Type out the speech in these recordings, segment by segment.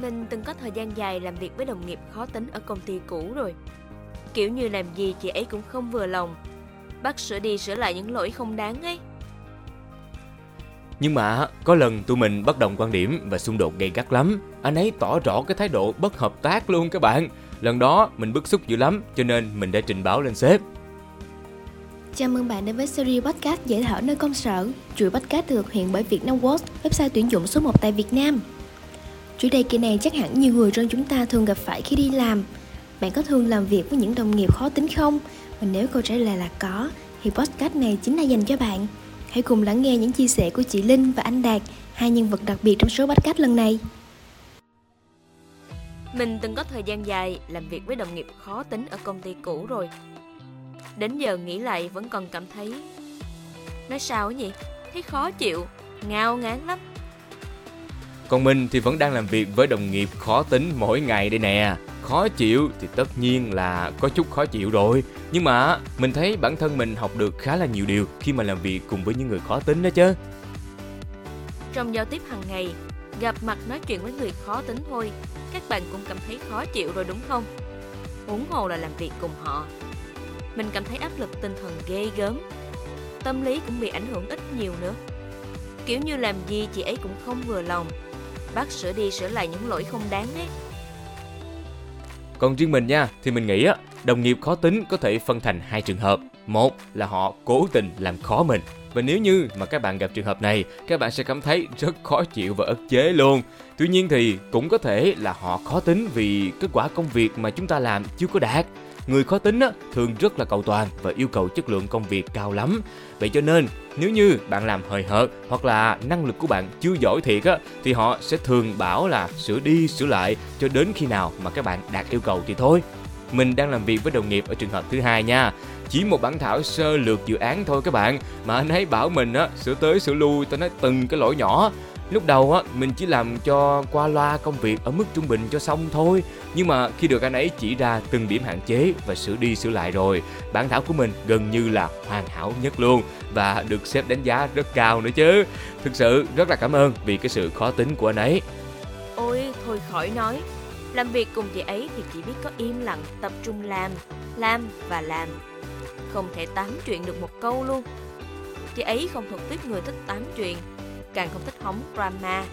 Mình từng có thời gian dài làm việc với đồng nghiệp khó tính ở công ty cũ rồi. Kiểu như làm gì chị ấy cũng không vừa lòng. Bắt sửa đi sửa lại những lỗi không đáng ấy. Nhưng mà có lần tụi mình bất đồng quan điểm và xung đột gay gắt lắm. Anh ấy tỏ rõ cái thái độ bất hợp tác luôn các bạn. Lần đó mình bức xúc dữ lắm cho nên mình đã trình báo lên sếp. Chào mừng bạn đến với series podcast dễ thở nơi công sở. Chuỗi podcast được thực hiện bởi Vietnamworks, website tuyển dụng số 1 tại Việt Nam. Chủ đề kỳ này chắc hẳn nhiều người trong chúng ta thường gặp phải khi đi làm. Bạn có thường làm việc với những đồng nghiệp khó tính không? Và nếu câu trả lời là có, thì podcast này chính là dành cho bạn. Hãy cùng lắng nghe những chia sẻ của chị Linh và anh Đạt, hai nhân vật đặc biệt trong số podcast lần này. Mình từng có thời gian dài làm việc với đồng nghiệp khó tính ở công ty cũ rồi. Đến giờ nghĩ lại vẫn còn cảm thấy Nói sao nhỉ? Thấy khó chịu, ngao ngán lắm. Còn mình thì vẫn đang làm việc với đồng nghiệp khó tính mỗi ngày đây nè. Khó chịu thì tất nhiên là có chút khó chịu rồi. Nhưng mà mình thấy bản thân mình học được khá là nhiều điều khi mà làm việc cùng với những người khó tính đó chứ. Trong giao tiếp hàng ngày, gặp mặt nói chuyện với người khó tính thôi, các bạn cũng cảm thấy khó chịu rồi đúng không? Huống hồ là làm việc cùng họ. Mình cảm thấy áp lực tinh thần ghê gớm. Tâm lý cũng bị ảnh hưởng ít nhiều nữa. Kiểu như làm gì chị ấy cũng không vừa lòng bác sửa đi sửa lại những lỗi không đáng ấy. Còn riêng mình nha, thì mình nghĩ á, đồng nghiệp khó tính có thể phân thành hai trường hợp. Một là họ cố tình làm khó mình. Và nếu như mà các bạn gặp trường hợp này, các bạn sẽ cảm thấy rất khó chịu và ức chế luôn. Tuy nhiên thì cũng có thể là họ khó tính vì kết quả công việc mà chúng ta làm chưa có đạt. Người khó tính á, thường rất là cầu toàn và yêu cầu chất lượng công việc cao lắm. Vậy cho nên nếu như bạn làm hời hợt hoặc là năng lực của bạn chưa giỏi thiệt á thì họ sẽ thường bảo là sửa đi sửa lại cho đến khi nào mà các bạn đạt yêu cầu thì thôi. Mình đang làm việc với đồng nghiệp ở trường hợp thứ hai nha. Chỉ một bản thảo sơ lược dự án thôi các bạn mà anh ấy bảo mình á sửa tới sửa lui tao nói từng cái lỗi nhỏ Lúc đầu á, mình chỉ làm cho qua loa công việc ở mức trung bình cho xong thôi. Nhưng mà khi được anh ấy chỉ ra từng điểm hạn chế và sửa đi sửa lại rồi, bản thảo của mình gần như là hoàn hảo nhất luôn và được sếp đánh giá rất cao nữa chứ. Thực sự rất là cảm ơn vì cái sự khó tính của anh ấy. Ôi, thôi khỏi nói. Làm việc cùng chị ấy thì chỉ biết có im lặng, tập trung làm, làm và làm. Không thể tám chuyện được một câu luôn. Chị ấy không thuộc tiếp người thích tám chuyện, càng không thích hóng drama.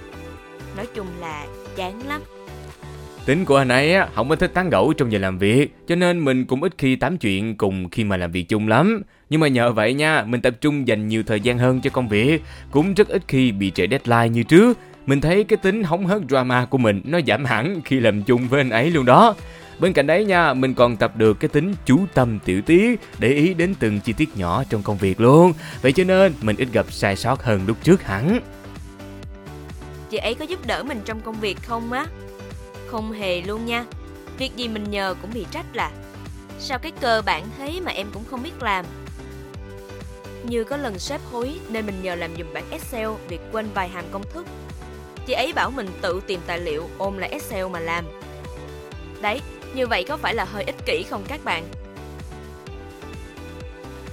Nói chung là chán lắm. Tính của anh ấy á, không có thích tán gẫu trong giờ làm việc, cho nên mình cũng ít khi tám chuyện cùng khi mà làm việc chung lắm. Nhưng mà nhờ vậy nha, mình tập trung dành nhiều thời gian hơn cho công việc, cũng rất ít khi bị trễ deadline như trước. Mình thấy cái tính hóng hớt drama của mình nó giảm hẳn khi làm chung với anh ấy luôn đó. Bên cạnh đấy nha, mình còn tập được cái tính chú tâm tiểu tiết, để ý đến từng chi tiết nhỏ trong công việc luôn. Vậy cho nên mình ít gặp sai sót hơn lúc trước hẳn. Chị ấy có giúp đỡ mình trong công việc không á? Không hề luôn nha. Việc gì mình nhờ cũng bị trách là Sao cái cơ bản thế mà em cũng không biết làm Như có lần sếp hối nên mình nhờ làm dùm bản Excel việc quên vài hàm công thức Chị ấy bảo mình tự tìm tài liệu ôm lại Excel mà làm Đấy, như vậy có phải là hơi ích kỷ không các bạn?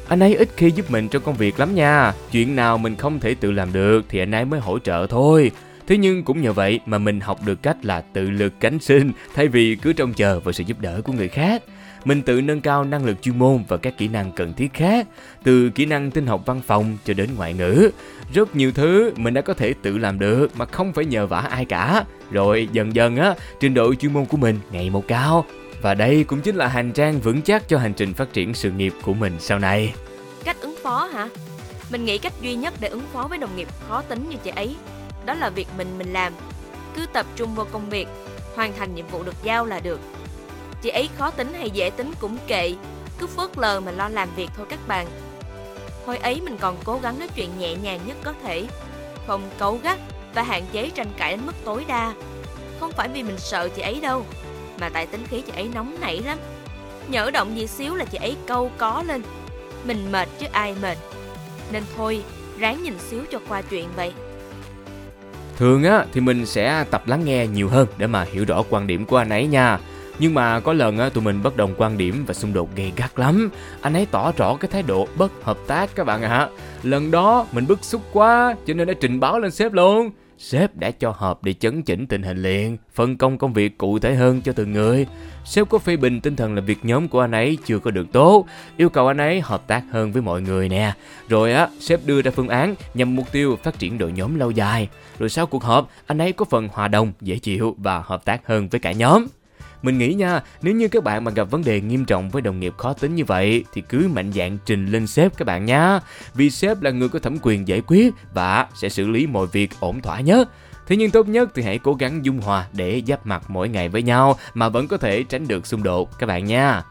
Anh ấy ít khi giúp mình trong công việc lắm nha. Chuyện nào mình không thể tự làm được thì anh ấy mới hỗ trợ thôi. Thế nhưng cũng nhờ vậy mà mình học được cách là tự lực cánh sinh, thay vì cứ trông chờ vào sự giúp đỡ của người khác. Mình tự nâng cao năng lực chuyên môn và các kỹ năng cần thiết khác, từ kỹ năng tin học văn phòng cho đến ngoại ngữ. Rất nhiều thứ mình đã có thể tự làm được mà không phải nhờ vả ai cả. Rồi dần dần á, trình độ chuyên môn của mình ngày một cao. Và đây cũng chính là hành trang vững chắc cho hành trình phát triển sự nghiệp của mình sau này. Cách ứng phó hả? Mình nghĩ cách duy nhất để ứng phó với đồng nghiệp khó tính như chị ấy đó là việc mình mình làm. Cứ tập trung vào công việc, hoàn thành nhiệm vụ được giao là được. Chị ấy khó tính hay dễ tính cũng kệ, cứ phớt lờ mà lo làm việc thôi các bạn. Hồi ấy mình còn cố gắng nói chuyện nhẹ nhàng nhất có thể, không cấu gắt và hạn chế tranh cãi đến mức tối đa. Không phải vì mình sợ chị ấy đâu, mà tại tính khí chị ấy nóng nảy lắm. Nhỡ động gì xíu là chị ấy câu có lên. Mình mệt chứ ai mệt. Nên thôi, ráng nhìn xíu cho qua chuyện vậy. Thường á thì mình sẽ tập lắng nghe nhiều hơn để mà hiểu rõ quan điểm của anh ấy nha. Nhưng mà có lần á, tụi mình bất đồng quan điểm và xung đột gay gắt lắm. Anh ấy tỏ rõ cái thái độ bất hợp tác các bạn ạ. À. Lần đó mình bức xúc quá cho nên đã trình báo lên sếp luôn. sếp đã cho họp để chấn chỉnh tình hình liền, phân công công việc cụ thể hơn cho từng người. Sếp có phê bình tinh thần làm việc nhóm của anh ấy chưa có được tốt, yêu cầu anh ấy hợp tác hơn với mọi người nè. Rồi á, sếp đưa ra phương án nhằm mục tiêu phát triển đội nhóm lâu dài. Rồi sau cuộc họp, anh ấy có phần hòa đồng, dễ chịu và hợp tác hơn với cả nhóm. Mình nghĩ nha, nếu như các bạn mà gặp vấn đề nghiêm trọng với đồng nghiệp khó tính như vậy thì cứ mạnh dạn trình lên sếp các bạn nha. Vì sếp là người có thẩm quyền giải quyết và sẽ xử lý mọi việc ổn thỏa nhất. Thế nhưng tốt nhất thì hãy cố gắng dung hòa để giáp mặt mỗi ngày với nhau mà vẫn có thể tránh được xung đột các bạn nha.